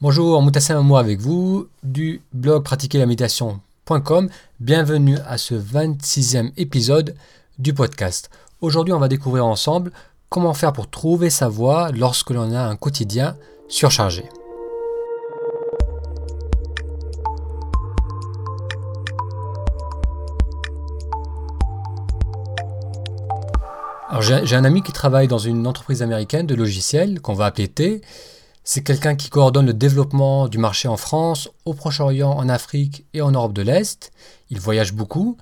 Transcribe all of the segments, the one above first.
Bonjour, Moutassem moi avec vous du blog pratiquerlamitation.com. Bienvenue à ce 26e épisode du podcast. Aujourd'hui, on va découvrir ensemble comment faire pour trouver sa voie lorsque l'on a un quotidien surchargé. Alors j'ai un ami qui travaille dans une entreprise américaine de logiciels qu'on va appeler T c'est quelqu'un qui coordonne le développement du marché en France, au Proche-Orient, en Afrique et en Europe de l'Est. Il voyage beaucoup.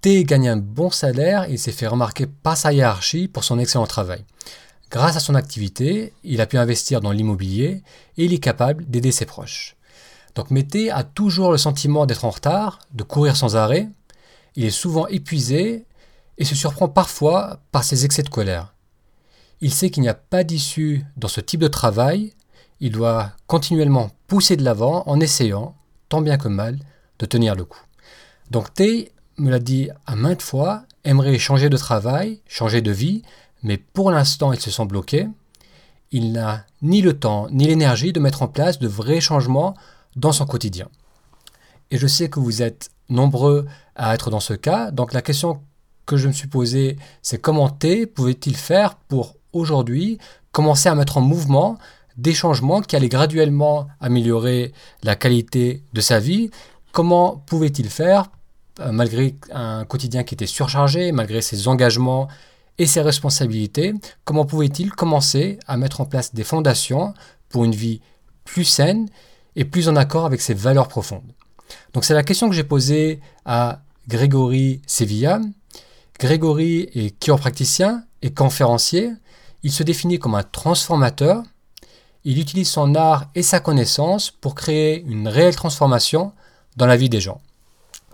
T gagne un bon salaire et s'est fait remarquer par sa hiérarchie pour son excellent travail. Grâce à son activité, il a pu investir dans l'immobilier et il est capable d'aider ses proches. Donc Mété a toujours le sentiment d'être en retard, de courir sans arrêt. Il est souvent épuisé et se surprend parfois par ses excès de colère. Il sait qu'il n'y a pas d'issue dans ce type de travail il doit continuellement pousser de l'avant en essayant, tant bien que mal, de tenir le coup. Donc Tay me l'a dit à maintes fois, aimerait changer de travail, changer de vie, mais pour l'instant il se sent bloqué. Il n'a ni le temps ni l'énergie de mettre en place de vrais changements dans son quotidien. Et je sais que vous êtes nombreux à être dans ce cas, donc la question que je me suis posée, c'est comment T pouvait-il faire pour aujourd'hui commencer à mettre en mouvement des changements qui allaient graduellement améliorer la qualité de sa vie. Comment pouvait-il faire, euh, malgré un quotidien qui était surchargé, malgré ses engagements et ses responsabilités, comment pouvait-il commencer à mettre en place des fondations pour une vie plus saine et plus en accord avec ses valeurs profondes? Donc c'est la question que j'ai posée à Grégory Sevilla. Grégory est chiropracticien et conférencier. Il se définit comme un transformateur il utilise son art et sa connaissance pour créer une réelle transformation dans la vie des gens.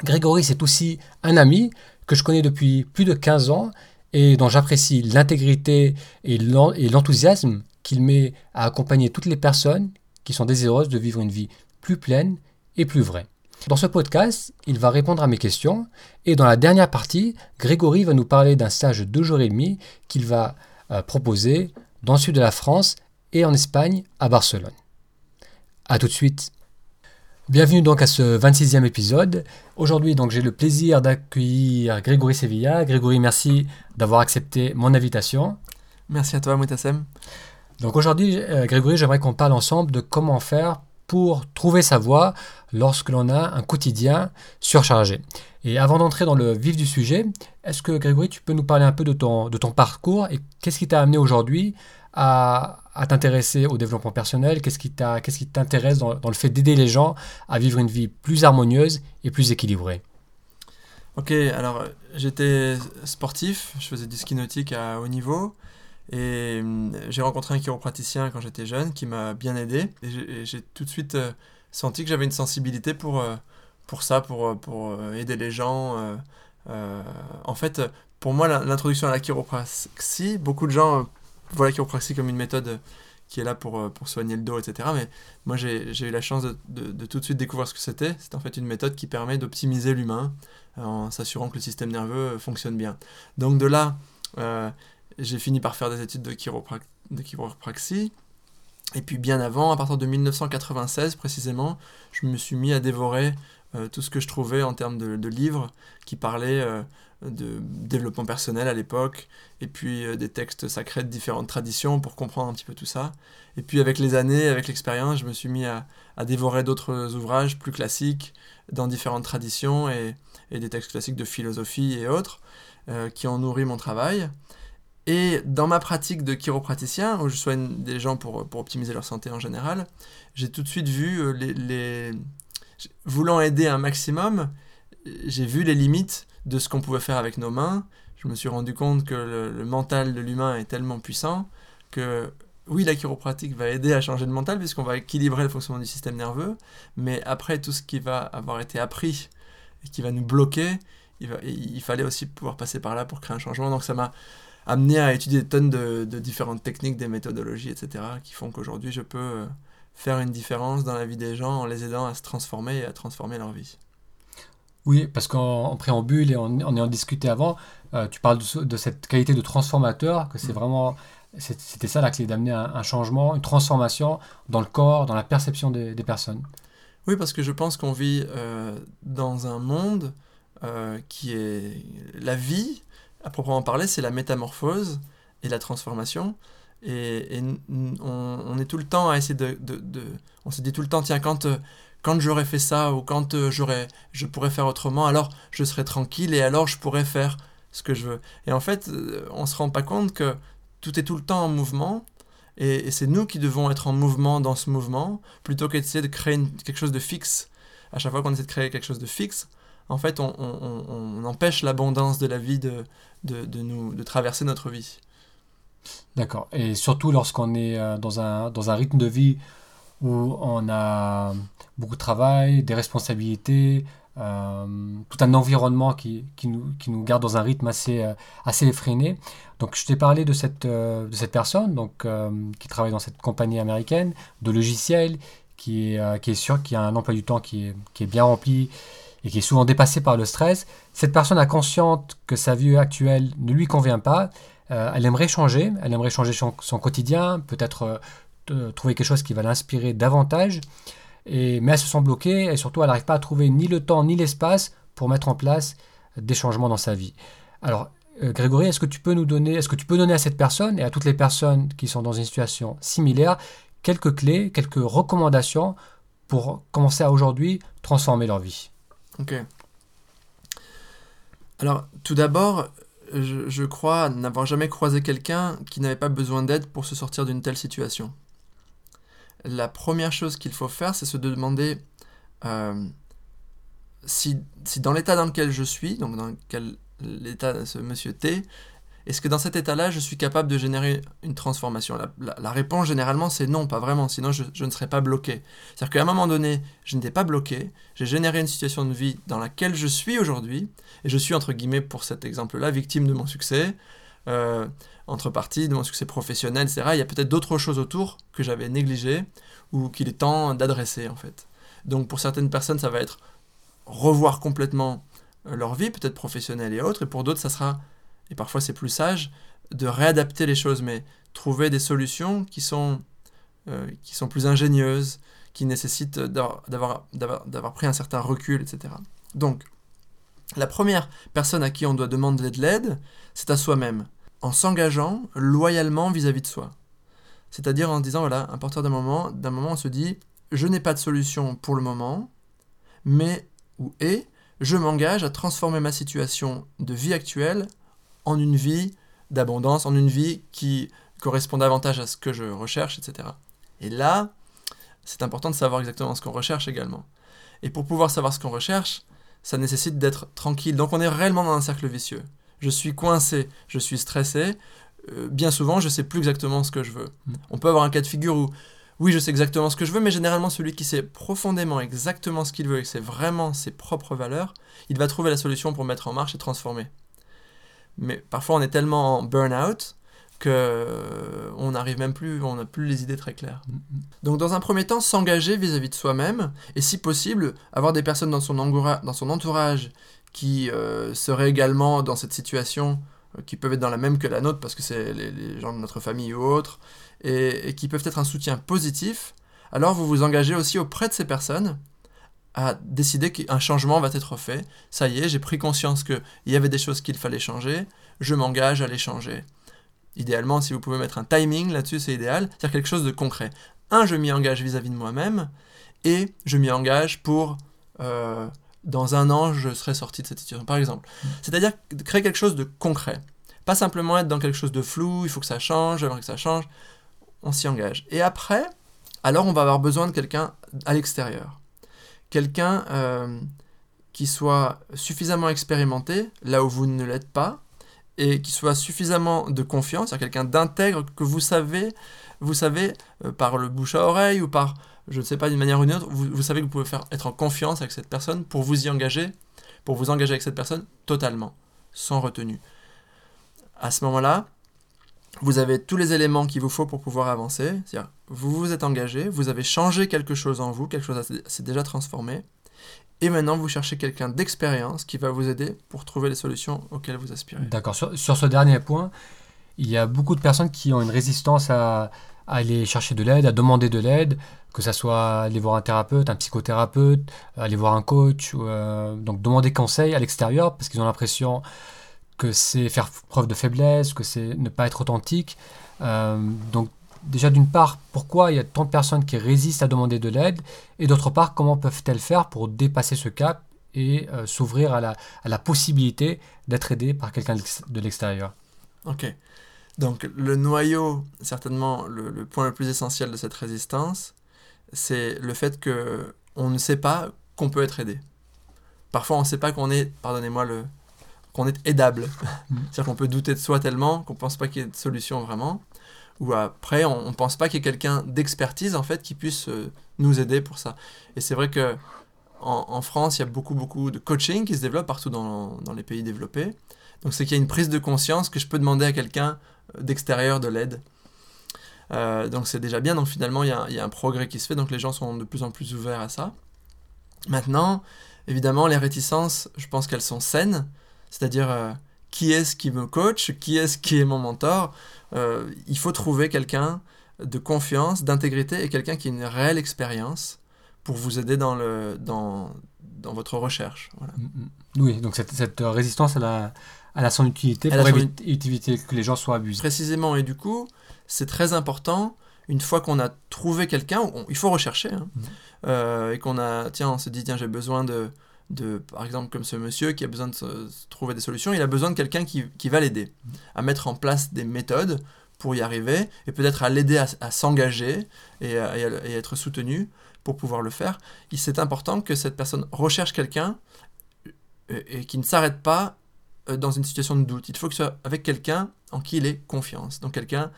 Grégory, c'est aussi un ami que je connais depuis plus de 15 ans et dont j'apprécie l'intégrité et l'enthousiasme qu'il met à accompagner toutes les personnes qui sont désireuses de vivre une vie plus pleine et plus vraie. Dans ce podcast, il va répondre à mes questions et dans la dernière partie, Grégory va nous parler d'un stage de deux jours et demi qu'il va euh, proposer dans le sud de la France et en Espagne, à Barcelone. A tout de suite. Bienvenue donc à ce 26e épisode. Aujourd'hui, donc j'ai le plaisir d'accueillir Grégory Sevilla. Grégory, merci d'avoir accepté mon invitation. Merci à toi, Moutassem. Donc aujourd'hui, euh, Grégory, j'aimerais qu'on parle ensemble de comment faire pour trouver sa voie lorsque l'on a un quotidien surchargé. Et avant d'entrer dans le vif du sujet, est-ce que Grégory, tu peux nous parler un peu de ton, de ton parcours et qu'est-ce qui t'a amené aujourd'hui à, t'intéresser au développement personnel Qu'est-ce qui t'intéresse dans, le fait d'aider les gens à vivre une vie plus harmonieuse et plus équilibrée? Ok, alors j'étais sportif, je faisais du ski nautique à haut niveau et hum, j'ai rencontré un chiropraticien quand j'étais jeune qui m'a bien aidé et j'ai tout de suite euh, senti que j'avais une sensibilité pour, euh, pour ça, pour, euh, pour aider les gens. en fait, pour moi, l'introduction à la chiropratie, beaucoup de gens voilà chiropraxie comme une méthode qui est là pour, euh, pour soigner le dos, etc. Mais moi, j'ai eu la chance de, de, tout de suite découvrir ce que c'était. C'est en fait une méthode qui permet d'optimiser l'humain en s'assurant que le système nerveux fonctionne bien. Donc de là, euh, j'ai fini par faire des études de, de chiropraxie. Et puis bien avant, à partir de 1996 précisément, je me suis mis à dévorer euh, tout ce que je trouvais en termes de, de livres qui parlaient de développement personnel à l'époque, et puis euh, des textes sacrés de différentes traditions pour comprendre un petit peu tout ça. Et puis avec les années, avec l'expérience, je me suis mis à, dévorer d'autres ouvrages plus classiques dans différentes traditions et, des textes classiques de philosophie et autres euh, qui ont nourri mon travail. Et dans ma pratique de chiropraticien, où je soigne des gens pour, pour optimiser leur santé en général, j'ai tout de suite vu euh, les, les... Voulant aider un maximum, j'ai vu les limites de ce qu'on pouvait faire avec nos mains. Je me suis rendu compte que le, mental de l'humain est tellement puissant que oui, la chiropratique va aider à changer le mental puisqu'on va équilibrer le fonctionnement du système nerveux, mais après tout ce qui va avoir été appris et qui va nous bloquer, il, fallait aussi pouvoir passer par là pour créer un changement. Donc ça m'a amené à étudier des tonnes de, de, différentes techniques, des méthodologies, etc., qui font qu'aujourd'hui je peux euh, faire une différence dans la vie des gens en les aidant à se transformer et à transformer leur vie. Oui, parce qu'en préambule et en ayant discuté avant, euh, tu parles de, cette qualité de transformateur, que c'est mm. vraiment C'était ça la clé, d'amener un, changement, une transformation dans le corps, dans la perception des, personnes. Oui, parce que je pense qu'on vit euh, dans un monde euh, qui est... La vie, à proprement parler, c'est la métamorphose et la transformation. Et, on, est tout le temps à essayer de... On se dit tout le temps, tiens, quand, quand j'aurais fait ça ou quand j'aurais, je pourrais faire autrement, alors je serais tranquille et alors je pourrais faire ce que je veux. Et en fait, euh, on se rend pas compte que tout est tout le temps en mouvement, et, c'est nous qui devons être en mouvement dans ce mouvement, plutôt qu'essayer de créer quelque chose de fixe. À chaque fois qu'on essaie de créer quelque chose de fixe, en fait, on, empêche l'abondance de la vie de, de, nous, de traverser notre vie. D'accord. Et surtout lorsqu'on est euh, dans un, dans un rythme de vie où on a beaucoup de travail, des responsabilités, euh, tout un environnement qui, qui, nous, qui, nous, garde dans un rythme assez, euh, assez effréné. Donc je t'ai parlé de cette, euh, de cette personne donc, qui travaille dans cette compagnie américaine de logiciels, qui est, qui est sûr qu'il a un emploi du temps qui est, qui est bien rempli et qui est souvent dépassé par le stress. Cette personne a consciente que sa vie actuelle ne lui convient pas. elle aimerait changer, elle aimerait changer son quotidien, peut-être trouver quelque chose qui va l'inspirer davantage. Mais elle se sent bloquée et surtout elle n'arrive pas à trouver ni le temps ni l'espace pour mettre en place des changements dans sa vie. Alors, euh, Grégory, est-ce que tu peux nous donner, est-ce que tu peux donner à cette personne et à toutes les personnes qui sont dans une situation similaire quelques clés, quelques recommandations pour commencer à aujourd'hui transformer leur vie? Ok. Alors, tout d'abord, je crois n'avoir jamais croisé quelqu'un qui n'avait pas besoin d'aide pour se sortir d'une telle situation la première chose qu'il faut faire, c'est se demander euh, si, dans l'état dans lequel je suis, donc dans quel l'état ce monsieur T, est-ce que dans cet état-là, je suis capable de générer une transformation? La, réponse, généralement, c'est non, pas vraiment, sinon je, ne serais pas bloqué. C'est-à-dire qu'à un moment donné, je n'étais pas bloqué, j'ai généré une situation de vie dans laquelle je suis aujourd'hui, et je suis, entre guillemets, pour cet exemple-là, victime de mon succès, euh, entre parties, de mon succès professionnel, etc. Il y a peut-être d'autres choses autour que j'avais négligées ou qu'il est temps d'adresser en fait. Donc pour certaines personnes, ça va être revoir complètement euh, leur vie, peut-être professionnelle et autres, et pour d'autres, ça sera, et parfois c'est plus sage, de réadapter les choses, mais trouver des solutions qui sont, euh, qui sont plus ingénieuses, qui nécessitent d'avoir pris un certain recul, etc. Donc, la première personne à qui on doit demander de l'aide, c'est à soi-même en s'engageant loyalement vis-à-vis de soi. C'est-à-dire en disant, voilà, à partir d'un moment, d'un moment, on se dit, je n'ai pas de solution pour le moment, mais, ou et, je m'engage à transformer ma situation de vie actuelle en une vie d'abondance, en une vie qui correspond davantage à ce que je recherche, etc. Et là, c'est important de savoir exactement ce qu'on recherche également. Et pour pouvoir savoir ce qu'on recherche, ça nécessite d'être tranquille. Donc on est réellement dans un cercle vicieux je suis coincé, je suis stressé, euh, bien souvent, je sais plus exactement ce que je veux. Mm. On peut avoir un cas de figure où, oui, je sais exactement ce que je veux, mais généralement, celui qui sait profondément exactement ce qu'il veut et que c'est vraiment ses propres valeurs, il va trouver la solution pour mettre en marche et transformer. Mais parfois, on est tellement en burn-out que euh, on n'arrive même plus, on n'a plus les idées très claires. Mm, mm. Donc, dans un premier temps, s'engager vis-à-vis de soi-même et, si possible, avoir des personnes dans son, dans son entourage qui euh, seraient également dans cette situation, qui peuvent être dans la même que la nôtre parce que c'est les, gens de notre famille ou autres, et, qui peuvent être un soutien positif, alors vous vous engagez aussi auprès de ces personnes à décider qu'un changement va être fait. Ça y est, j'ai pris conscience qu'il y avait des choses qu'il fallait changer, je m'engage à les changer. Idéalement, si vous pouvez mettre un timing là-dessus, c'est idéal, c'est-à-dire quelque chose de concret. Un, je m'y engage vis-à-vis de moi-même, et je m'y engage pour euh, dans un an, je serai sorti de cette situation, par exemple. Mm. C'est-à-dire créer quelque chose de concret. Pas simplement être dans quelque chose de flou, il faut que ça change, j'aimerais que ça change. On s'y engage. Et après, alors on va avoir besoin de quelqu'un à l'extérieur. Quelqu'un euh, qui soit suffisamment expérimenté, là où vous ne l'êtes pas, et qui soit suffisamment de confiance, c'est-à-dire quelqu'un d'intègre que vous savez, vous savez, euh, par le bouche à oreille ou par je ne sais pas d'une manière ou d'une autre, vous, savez que vous pouvez faire, être en confiance avec cette personne pour vous y engager, pour vous engager avec cette personne totalement, sans retenue. À ce moment-là, vous avez tous les éléments qu'il vous faut pour pouvoir avancer. C'est-à-dire, vous vous êtes engagé, vous avez changé quelque chose en vous, quelque chose s'est déjà transformé, et maintenant vous cherchez quelqu'un d'expérience qui va vous aider pour trouver les solutions auxquelles vous aspirez. D'accord. Sur, sur, ce dernier point, il y a beaucoup de personnes qui ont une résistance à, aller chercher de l'aide, à demander de l'aide, que ce soit aller voir un thérapeute, un psychothérapeute, aller voir un coach, euh, donc demander conseil à l'extérieur parce qu'ils ont l'impression que c'est faire preuve de faiblesse, que c'est ne pas être authentique. Euh, donc déjà d'une part, pourquoi il y a tant de personnes qui résistent à demander de l'aide, et d'autre part, comment peuvent-elles faire pour dépasser ce cap et euh, s'ouvrir à la, à la possibilité d'être aidé par quelqu'un de l'extérieur? Ok. Donc le noyau, certainement le, point le plus essentiel de cette résistance, c'est le fait que on ne sait pas qu'on peut être aidé. Parfois on ne sait pas qu'on est, pardonnez-moi le, qu'on est aidable. Mm. C'est-à-dire qu'on peut douter de soi tellement qu'on ne pense pas qu'il y ait de solution vraiment. Ou après, on ne pense pas qu'il y ait quelqu'un d'expertise en fait qui puisse euh, nous aider pour ça. Et c'est vrai que en, France, il y a beaucoup, beaucoup de coaching qui se développe partout dans, les pays développés. Donc c'est qu'il y a une prise de conscience que je peux demander à quelqu'un euh, d'extérieur de l'aide. Euh, donc c'est déjà bien, donc finalement il y, a, il y, a, un progrès qui se fait, donc les gens sont de plus en plus ouverts à ça. Maintenant, évidemment, les réticences, je pense qu'elles sont saines, c'est-à-dire euh, qui est-ce qui me coach, qui est-ce qui est mon mentor? il faut trouver quelqu'un de confiance, d'intégrité et quelqu'un qui a une réelle expérience pour vous aider dans, le, dans, dans votre recherche. Voilà. Mm, mm. Oui, donc cette, cette résistance, elle a, elle a son utilité pour éviter que les gens soient abusés. Précisément, et du coup, c'est très important, une fois qu'on a trouvé quelqu'un, il faut rechercher, hein, mm. euh, et qu'on a, tiens, on se dit, tiens, j'ai besoin de, de, par exemple, comme ce monsieur qui a besoin de trouver des solutions, il a besoin de quelqu'un qui, qui, va l'aider à mettre en place des méthodes pour y arriver, et peut-être à l'aider à, s'engager et, et, être soutenu pour pouvoir le faire, c'est important que cette personne recherche quelqu'un euh, et, qui ne s'arrête pas euh, dans une situation de doute. Il faut que ce soit avec quelqu'un en qui il ait confiance, donc quelqu'un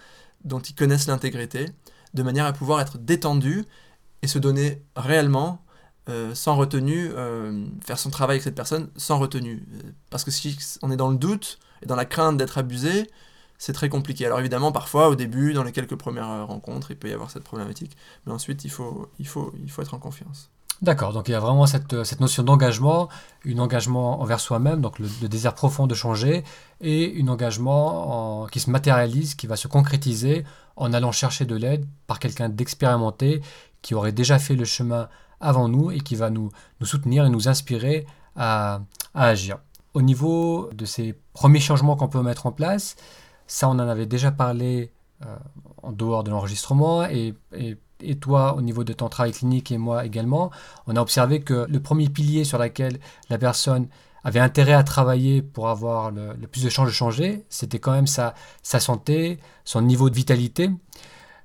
dont il connaisse l'intégrité, de manière à pouvoir être détendu et se donner réellement, euh, sans retenue, faire son travail avec cette personne sans retenue. Parce que si on est dans le doute et dans la crainte d'être abusé, c'est très compliqué. Alors évidemment, parfois, au début, dans les quelques premières euh, rencontres, il peut y avoir cette problématique, mais ensuite, il faut, il faut, il faut être en confiance. D'accord, donc il y a vraiment cette, euh, cette notion d'engagement, un engagement envers soi-même, donc le, désir profond de changer, et un engagement qui se matérialise, qui va se concrétiser en allant chercher de l'aide par quelqu'un d'expérimenté, qui aurait déjà fait le chemin avant nous et qui va nous, nous soutenir et nous inspirer à, à agir. Au niveau de ces premiers changements qu'on peut mettre en place, ça, on en avait déjà parlé euh, en dehors de l'enregistrement et, et, toi, au niveau de ton travail clinique et moi également, on a observé que le premier pilier sur lequel la personne avait intérêt à travailler pour avoir le, plus de chances de changer, c'était quand même sa, sa santé, son niveau de vitalité.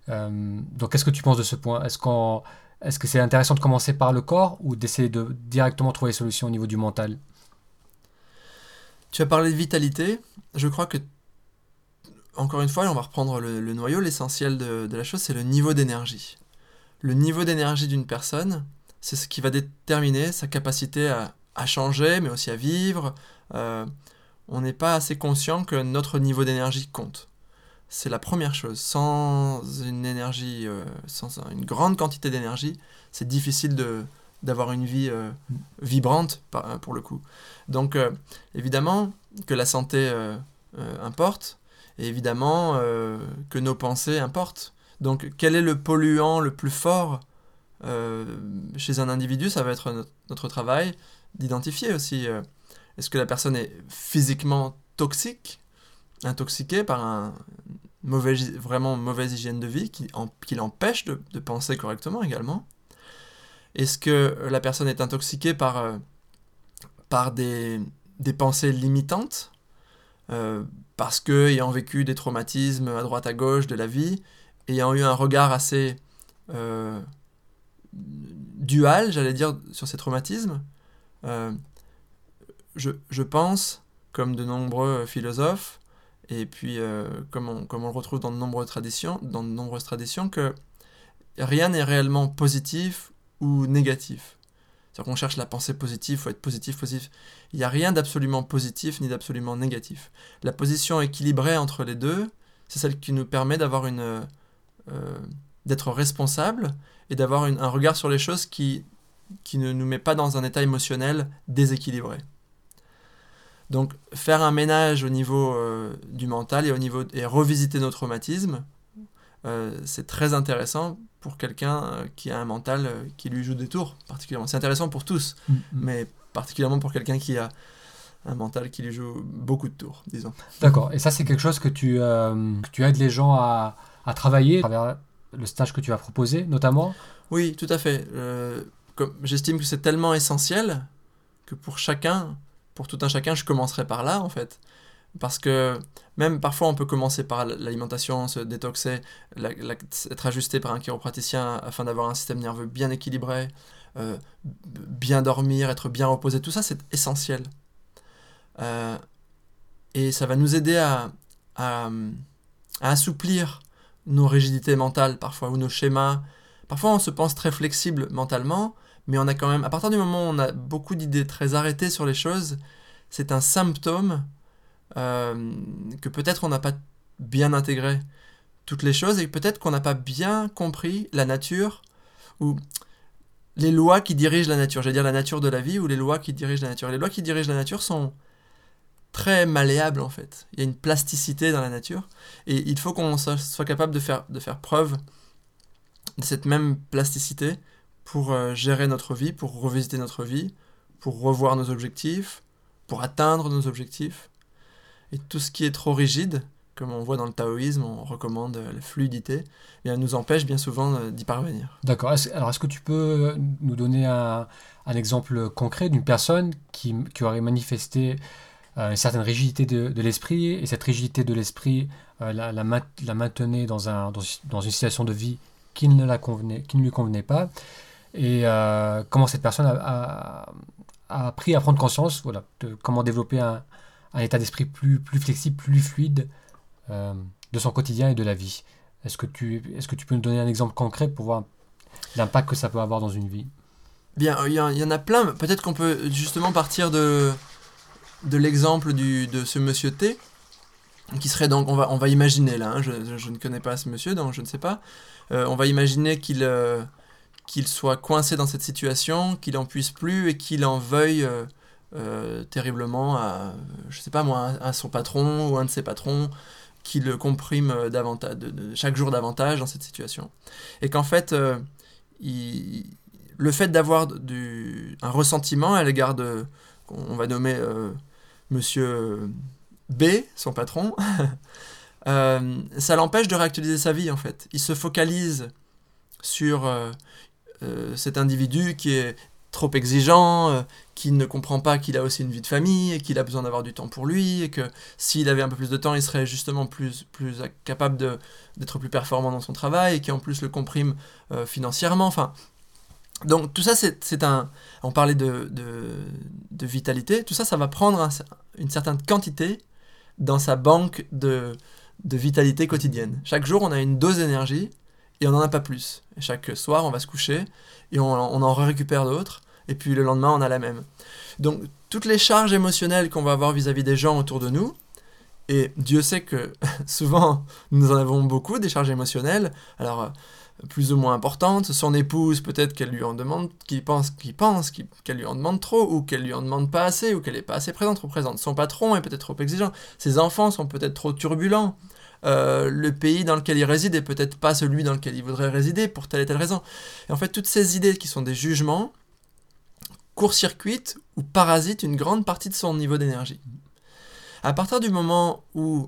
Euh, donc, qu'est-ce que tu penses de ce point? Est-ce qu'on est-ce que c'est intéressant de commencer par le corps ou d'essayer de directement trouver des solutions au niveau du mental? Tu as parlé de vitalité. Je crois que encore une fois, on va reprendre le, noyau, l'essentiel de, la chose, c'est le niveau d'énergie. Le niveau d'énergie d'une personne, c'est ce qui va déterminer sa capacité à, changer, mais aussi à vivre. Euh, on n'est pas assez conscient que notre niveau d'énergie compte. C'est la première chose. Sans une énergie, euh, sans une grande quantité d'énergie, c'est difficile de, d'avoir une vie euh, vibrante, pour le coup. Donc, évidemment, que la santé importe, et évidemment euh, que nos pensées importent. Donc quel est le polluant le plus fort euh, chez un individu? Ça va être notre, travail d'identifier aussi. Euh, est-ce que la personne est physiquement toxique, intoxiquée par un mauvais, vraiment mauvaise hygiène de vie qui, l'empêche de, penser correctement également? Est-ce que la personne est intoxiquée par, par des, des pensées limitantes parce que ayant vécu des traumatismes à droite à gauche de la vie, ayant eu un regard assez euh, dual, j'allais dire, sur ces traumatismes, euh, je, pense, comme de nombreux philosophes, et puis comme, on, comme on le retrouve dans de nombreuses traditions, dans de nombreuses traditions, que rien n'est réellement positif ou négatif. C'est-à-dire qu'on cherche la pensée positive, il faut être positif, positif. Il n'y a rien d'absolument positif ni d'absolument négatif. La position équilibrée entre les deux, c'est celle qui nous permet d'avoir une, euh, d'être responsable et d'avoir un regard sur les choses qui, qui ne nous met pas dans un état émotionnel déséquilibré. Donc faire un ménage au niveau du mental et, au niveau, et revisiter nos traumatismes, c'est très intéressant pour quelqu'un qui a un mental qui lui joue des tours, particulièrement. C'est intéressant pour tous, mm, mm. mais particulièrement pour quelqu'un qui a un mental qui lui joue beaucoup de tours, disons. D'accord. Et ça, c'est quelque chose que tu, euh, tu aides les gens à, à, travailler à travers le stage que tu as proposé, notamment? Oui, tout à fait. Euh, J'estime que c'est tellement essentiel que pour chacun, pour tout un chacun, je commencerai par là, en fait. Parce que même parfois, on peut commencer par l'alimentation, se détoxer, être ajusté par un chiropraticien afin d'avoir un système nerveux bien équilibré, euh, bien dormir, être bien reposé. Tout ça, c'est essentiel. Euh, et ça va nous aider à, à, assouplir nos rigidités mentales parfois, ou nos schémas. Parfois on se pense très flexible mentalement, mais on a quand même, à partir du moment où on a beaucoup d'idées très arrêtées sur les choses, c'est un symptôme que peut-être on n'a pas bien intégré toutes les choses et peut-être qu'on n'a pas bien compris la nature ou les lois qui dirigent la nature. J'allais dire la nature de la vie ou les lois qui dirigent la nature. Les lois qui dirigent la nature sont très malléable en fait. Il y a une plasticité dans la nature et il faut qu'on soit capable de faire, de faire preuve de cette même plasticité pour euh, gérer notre vie, pour revisiter notre vie, pour revoir nos objectifs, pour atteindre nos objectifs. Et tout ce qui est trop rigide, comme on voit dans le taoïsme, on recommande la fluidité, et elle nous empêche bien souvent euh, d'y parvenir. D'accord. Alors est-ce que tu peux nous donner un, exemple concret d'une personne qui, qui aurait manifesté euh, une certaine rigidité de, l'esprit, et cette rigidité de l'esprit euh, la, la, maintenait dans, un, dans, une situation de vie qui ne, la convenait, qui ne lui convenait pas, et euh, comment cette personne a, appris à prendre conscience voilà, de comment développer un, un état d'esprit plus, plus flexible, plus fluide de son quotidien et de la vie. Est-ce que, tu, est-ce que tu peux nous donner un exemple concret pour voir l'impact que ça peut avoir dans une vie? Bien, il y, en a plein. Peut-être qu'on peut justement partir de, de l'exemple de ce monsieur T, qui serait donc, on va, on va imaginer là, hein, je, ne connais pas ce monsieur, donc je ne sais pas, euh, on va imaginer qu'il euh, qu'il soit coincé dans cette situation, qu'il en puisse plus et qu'il en veuille euh, terriblement à, je sais pas moi, à son patron ou un de ses patrons, qui le comprime davantage, chaque jour davantage dans cette situation. Et qu'en fait, le fait d'avoir un ressentiment à l'égard de, on va nommer monsieur B, son patron, euh, ça l'empêche de réactualiser sa vie en fait. Il se focalise sur euh, euh, cet individu qui est trop exigeant, qui ne comprend pas qu'il a aussi une vie de famille et qu'il a besoin d'avoir du temps pour lui et que s'il avait un peu plus de temps, il serait justement plus, plus capable d'être plus performant dans son travail et qui en plus le comprime financièrement. Enfin, donc tout ça, c'est un... On parlait de, de, vitalité, tout ça, ça va prendre une certaine quantité dans sa banque de, de vitalité quotidienne. Chaque jour, on a une dose d'énergie et on n'en a pas plus. Et chaque soir, on va se coucher et on, en récupère d'autres. Et puis le lendemain, on a la même. Donc toutes les charges émotionnelles qu'on va avoir vis-à-vis -vis des gens autour de nous, et Dieu sait que souvent nous en avons beaucoup des charges émotionnelles. Alors plus ou moins importante. Son épouse, peut-être qu'elle lui en demande, qu'il pense, qu'il pense qu'elle lui en demande trop, ou qu'elle lui en demande pas assez, ou qu'elle est pas assez présente, trop présente. Son patron est peut-être trop exigeant. Ses enfants sont peut-être trop turbulents. Euh, le pays dans lequel il réside est peut-être pas celui dans lequel il voudrait résider pour telle et telle raison. Et en fait, toutes ces idées qui sont des jugements court-circuitent ou parasitent une grande partie de son niveau d'énergie. À partir du moment où,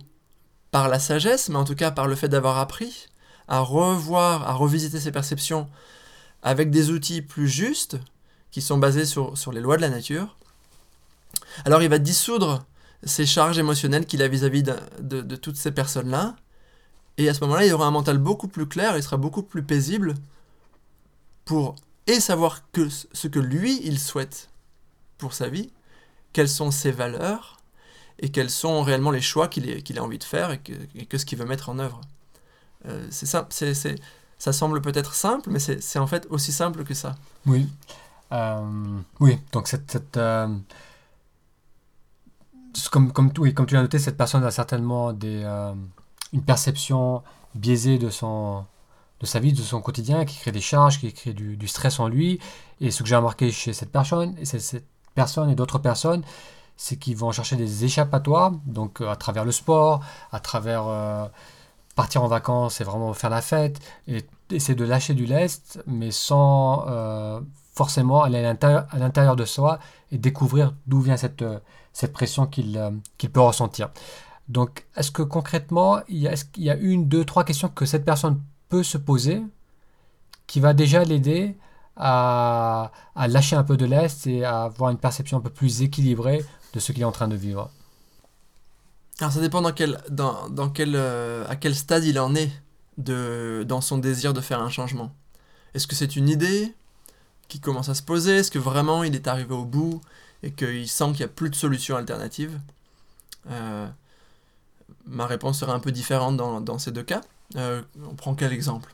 par la sagesse, mais en tout cas par le fait d'avoir appris, à revoir, à revisiter ses perceptions avec des outils plus justes, qui sont basés sur, sur les lois de la nature, alors il va dissoudre ces charges émotionnelles qu'il a vis-à-vis de, toutes ces personnes-là, et à ce moment-là, il aura un mental beaucoup plus clair, il sera beaucoup plus paisible pour et savoir que ce que lui, il souhaite pour sa vie, quelles sont ses valeurs, et quels sont réellement les choix qu'il a envie de faire et que, ce qu'il veut mettre en œuvre. Euh, c'est c'est, ça semble peut-être simple, mais c'est en fait aussi simple que ça. Oui. Euh, oui, donc cette, cette euh, comme, comme, oui, comme tu l'as noté, cette personne a certainement des, une perception biaisée de, son, de sa vie, de son quotidien, qui crée des charges, qui crée du, stress en lui. Et ce que j'ai remarqué chez cette personne, et cette personne et d'autres personnes, c'est qu'ils vont chercher des échappatoires, donc à travers le sport, à travers partir en vacances et vraiment faire la fête, et essayer de lâcher du lest, mais sans forcément aller à l'intérieur de soi et découvrir d'où vient cette, cette pression qu'il qu'il peut ressentir. Donc, est-ce que concrètement, il y, a, une, deux, trois questions que cette personne peut se poser qui va déjà l'aider à, lâcher un peu de l'Est et à avoir une perception un peu plus équilibrée de ce qu'il est en train de vivre? Alors, ça dépend dans quel, dans quel, euh, à quel stade il en est de, dans son désir de faire un changement. Est-ce que c'est une idée qui commence à se poser? Est-ce que vraiment il est arrivé au bout? Et qu'il sent qu'il n'y a plus de solution alternative euh, ma réponse serait un peu différente dans, dans ces deux cas. Euh, on prend quel exemple?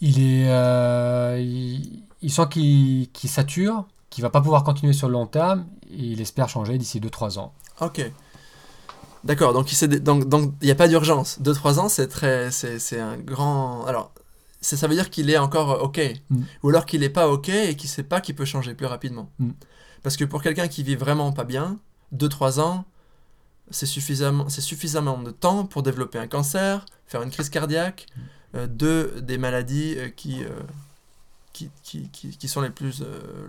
Il est, euh, il, sent qu'il sature, qu'il va pas pouvoir continuer sur le long terme, et il espère changer d'ici 2-3 ans. Ok. D'accord, donc il n'y donc, a pas d'urgence. 2-3 ans, c'est très, c'est un grand. Alors, ça veut dire qu'il est encore OK. Mm. Ou alors qu'il n'est pas OK et qu'il ne sait pas qu'il peut changer plus rapidement. Mm. Parce que pour quelqu'un qui vit vraiment pas bien, 2-3 ans, c'est suffisamment, suffisamment de temps pour développer un cancer, faire une crise cardiaque, euh, deux des maladies euh, qui, euh, qui, qui, qui, sont les plus,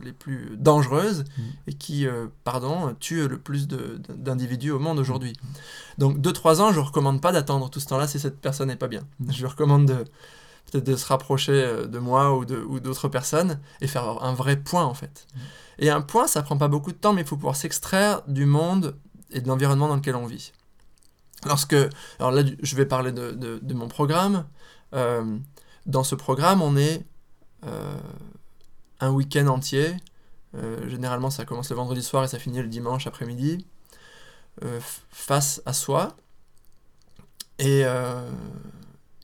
les plus dangereuses mm. et qui pardon, tuent le plus d'individus au monde aujourd'hui. Donc 2-3 ans, je ne recommande pas d'attendre tout ce temps-là si cette personne n'est pas bien. Mm. Je recommande de peut-être de se rapprocher de moi ou d'autres ou personnes et faire un vrai point en fait. Mm. Et un point, ça prend pas beaucoup de temps, mais il faut pouvoir s'extraire du monde et de l'environnement dans lequel on vit. Lorsque, alors là, je vais parler de, de, mon programme. Euh, dans ce programme, on est euh, un week-end entier. Euh, généralement, ça commence le vendredi soir et ça finit le dimanche après-midi. face à soi. Et,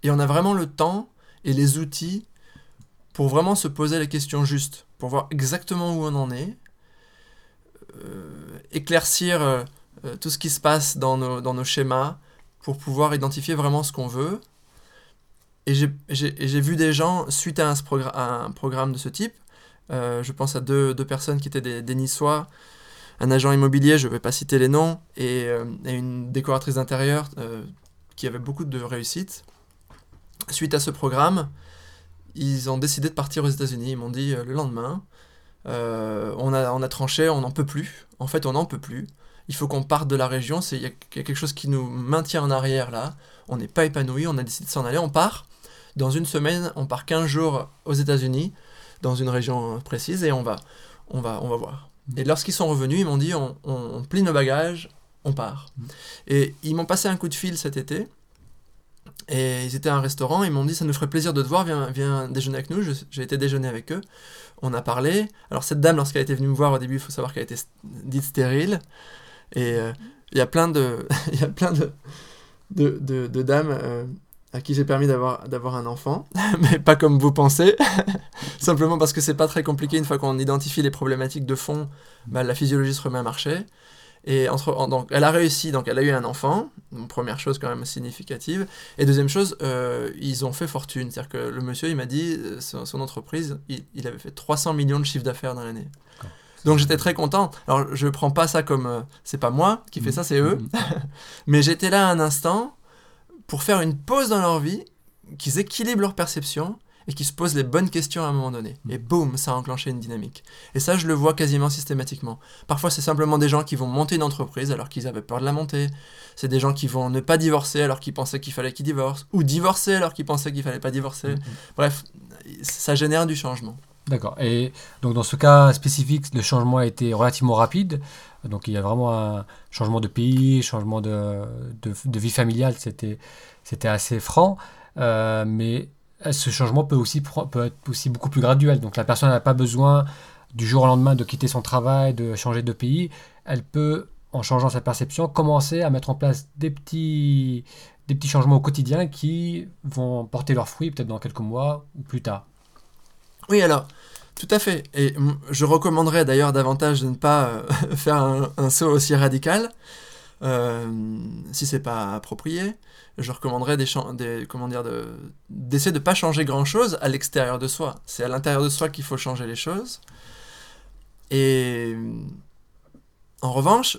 et on a vraiment le temps et les outils pour vraiment se poser les questions justes, voir exactement où on en est, éclaircir euh, tout ce qui se passe dans nos, dans nos schémas pour pouvoir identifier vraiment ce qu'on veut. Et j'ai vu des gens, suite à un, programme de ce type, euh, je pense à deux, deux, personnes qui étaient des, des, Niçois, un agent immobilier, je ne vais pas citer les noms, et, euh, et une décoratrice d'intérieur qui avait beaucoup de réussite. Suite à ce programme, ils ont décidé de partir aux États-Unis. Ils m'ont dit le lendemain, on, a, on a tranché, on n'en peut plus. En fait, on n'en peut plus il faut qu'on parte de la région, il y, a quelque chose qui nous maintient en arrière là, on n'est pas épanoui, on a décidé de s'en aller, on part. Dans une semaine, on part 15 jours aux États-Unis, dans une région précise, et on va, on va, on va voir. Et lorsqu'ils sont revenus, ils m'ont dit on, plie nos bagages, on part. Et ils m'ont passé un coup de fil cet été. Et ils étaient à un restaurant, ils m'ont dit ça nous ferait plaisir de te voir, viens, viens déjeuner avec nous. J'ai été déjeuner avec eux. On a parlé. Alors cette dame, lorsqu'elle était venue me voir au début, il faut savoir qu'elle était dite stérile. Et euh, il y a plein de, plein de, de, de, dames euh, à qui j'ai permis d'avoir un enfant, mais pas comme vous pensez, simplement parce que c'est pas très compliqué une fois qu'on identifie les problématiques de fond, bah, la physiologie se remet à marcher. Et entre, donc, elle a réussi, donc elle a eu un enfant, première chose quand même significative. Et deuxième chose, euh, ils ont fait fortune. C'est-à-dire que le monsieur, il m'a dit, son, son entreprise, il, il, avait fait 300 millions de chiffre d'affaires dans l'année. Donc j'étais très content. Alors je prends pas ça comme euh, c'est pas moi qui fais ça, c'est eux. Mm. Mais j'étais là un instant pour faire une pause dans leur vie, qu'ils équilibrent leur perception et qu'ils se posent les bonnes questions à un moment donné. Mm. Et boum, ça a enclenché une dynamique. Et ça, je le vois quasiment systématiquement. Parfois, c'est simplement des gens qui vont monter une entreprise alors qu'ils avaient peur de la monter. C'est des gens qui vont ne pas divorcer alors qu'ils pensaient qu'il fallait qu'ils divorcent. Ou divorcer alors qu'ils pensaient qu'il fallait pas divorcer. Mm, Bref, ça génère du changement. D'accord. Et donc dans ce cas spécifique, le changement a été relativement rapide. Donc il y a vraiment un changement de pays, changement de, de, vie familiale, c'était, c'était assez franc. Euh, mais ce changement peut aussi peut être aussi beaucoup plus graduel. Donc la personne n'a pas besoin du jour au lendemain de quitter son travail, de changer de pays. Elle peut, en changeant sa perception, commencer à mettre en place des petits, changements au quotidien qui vont porter leurs fruits peut-être dans quelques mois ou plus tard. Oui, alors, tout à fait. Et je recommanderais d'ailleurs davantage de ne pas euh, faire un, saut aussi radical, euh, si c'est pas approprié. Je recommanderais des, comment dire, d'essayer de ne pas changer grand-chose à l'extérieur de soi. C'est à l'intérieur de soi qu'il faut changer les choses. Et En revanche,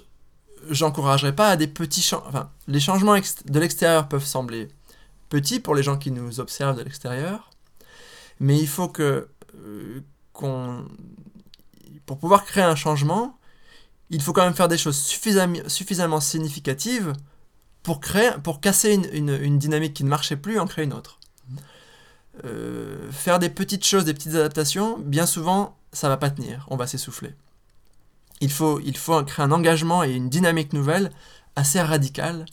j'encouragerais pas à des petits changements. Enfin, les changements de l'extérieur peuvent sembler petits pour les gens qui nous observent de l'extérieur, mais il faut que euh, pour pouvoir créer un changement, il faut quand même faire des choses suffisamment, significatives pour, casser une, dynamique qui ne marchait plus et en créer une autre. Euh, faire des petites choses, des petites adaptations, bien souvent, ça va pas tenir, on va s'essouffler. Il faut, il faut créer un engagement et une dynamique nouvelle assez radicale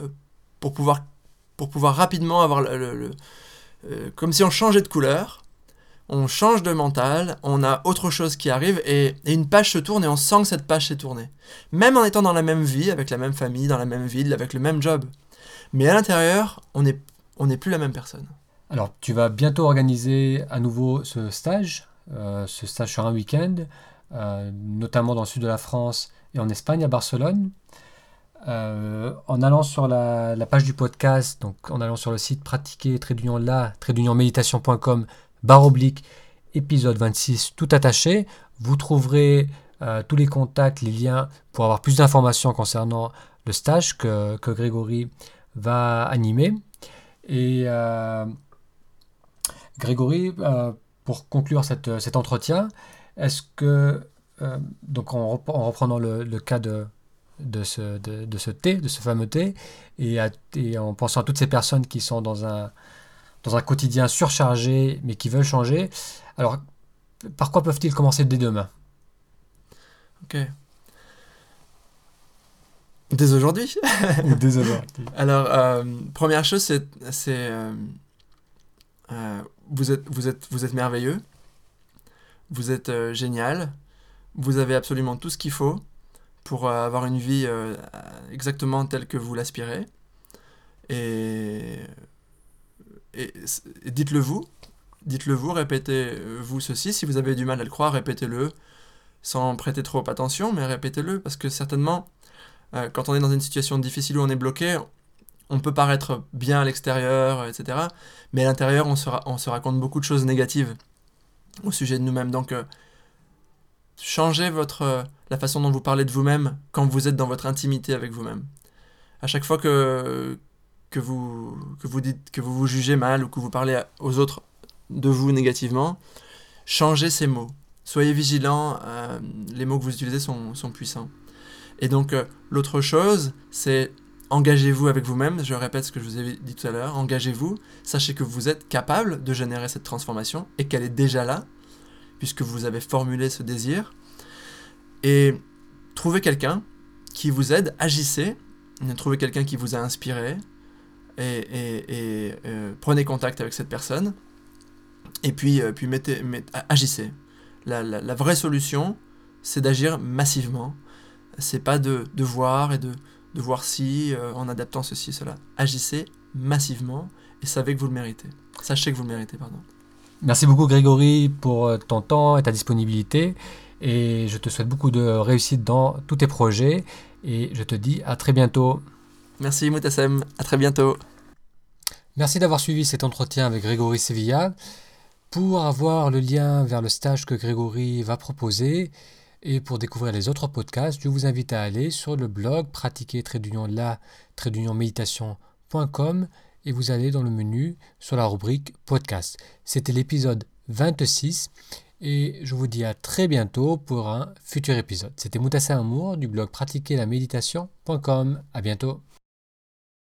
euh, pour, pouvoir, pour pouvoir rapidement avoir le, euh, comme si on changeait de couleur, on change de mental, on a autre chose qui arrive et, une page se tourne et on sent que cette page s'est tournée. Même en étant dans la même vie, avec la même famille, dans la même ville, avec le même job. Mais à l'intérieur, on n'est plus la même personne. Alors, tu vas bientôt organiser à nouveau ce stage, euh, ce stage sur un week-end, euh, notamment dans le sud de la France et en Espagne, à Barcelone. Euh, en allant sur la, page du podcast, donc en allant sur le site pratiquer barre oblique, épisode 26, tout attaché. Vous trouverez euh, tous les contacts, les liens pour avoir plus d'informations concernant le stage que, Grégory va animer. Et euh, Grégory, euh, pour conclure cet entretien, est-ce que, donc en, reprenant le, cas de, de, ce, de, ce thé, de ce fameux thé, et en pensant à toutes ces personnes qui sont dans un, dans un quotidien surchargé, mais qui veulent changer. Alors, par quoi peuvent-ils commencer dès demain? Ok. Dès aujourd'hui Dès aujourd'hui. Alors, euh, première chose, c'est... Euh, euh, vous, êtes, vous, êtes, vous êtes merveilleux. Vous êtes génial. Vous avez absolument tout ce qu'il faut pour avoir une vie exactement telle que vous l'aspirez. Et et, dites-le vous, dites-le vous, répétez-vous ceci. Si vous avez du mal à le croire, répétez-le sans prêter trop attention, mais répétez-le parce que certainement, euh, quand on est dans une situation difficile où on est bloqué, on peut paraître bien à l'extérieur, etc. Mais à l'intérieur, on se, on se raconte beaucoup de choses négatives au sujet de nous-mêmes. Donc, euh, changez votre, euh, la façon dont vous parlez de vous-même quand vous êtes dans votre intimité avec vous-même. À chaque fois que, que vous, que vous dites que vous vous jugez mal ou que vous parlez aux autres de vous négativement, changez ces mots. Soyez vigilants, euh, les mots que vous utilisez sont, puissants. Et donc euh, l'autre chose, c'est engagez-vous avec vous-même, je répète ce que je vous ai dit tout à l'heure, engagez-vous, sachez que vous êtes capable de générer cette transformation et qu'elle est déjà là, puisque vous avez formulé ce désir. Et trouvez quelqu'un qui vous aide, agissez, trouvez quelqu'un qui vous a inspiré, et, euh, prenez contact avec cette personne et puis, euh, puis mettez, agissez. La, vraie solution, c'est d'agir massivement. C'est pas de, de, voir et de, de voir si euh, en adaptant ceci, cela. Agissez massivement et savez que vous le méritez. Sachez que vous le méritez, pardon. Merci beaucoup Grégory pour ton temps et ta disponibilité et je te souhaite beaucoup de réussite dans tous tes projets et je te dis à très bientôt. Merci Moutassem, à très bientôt. Merci d'avoir suivi cet entretien avec Grégory Sevilla. Pour avoir le lien vers le stage que Grégory va proposer et pour découvrir les autres podcasts, je vous invite à aller sur le blog pratiquer la méditation.com et vous allez dans le menu sur la rubrique podcast. C'était l'épisode 26 et je vous dis à très bientôt pour un futur épisode. C'était Moutassem Amour du blog pratiquer la méditation.com. À bientôt.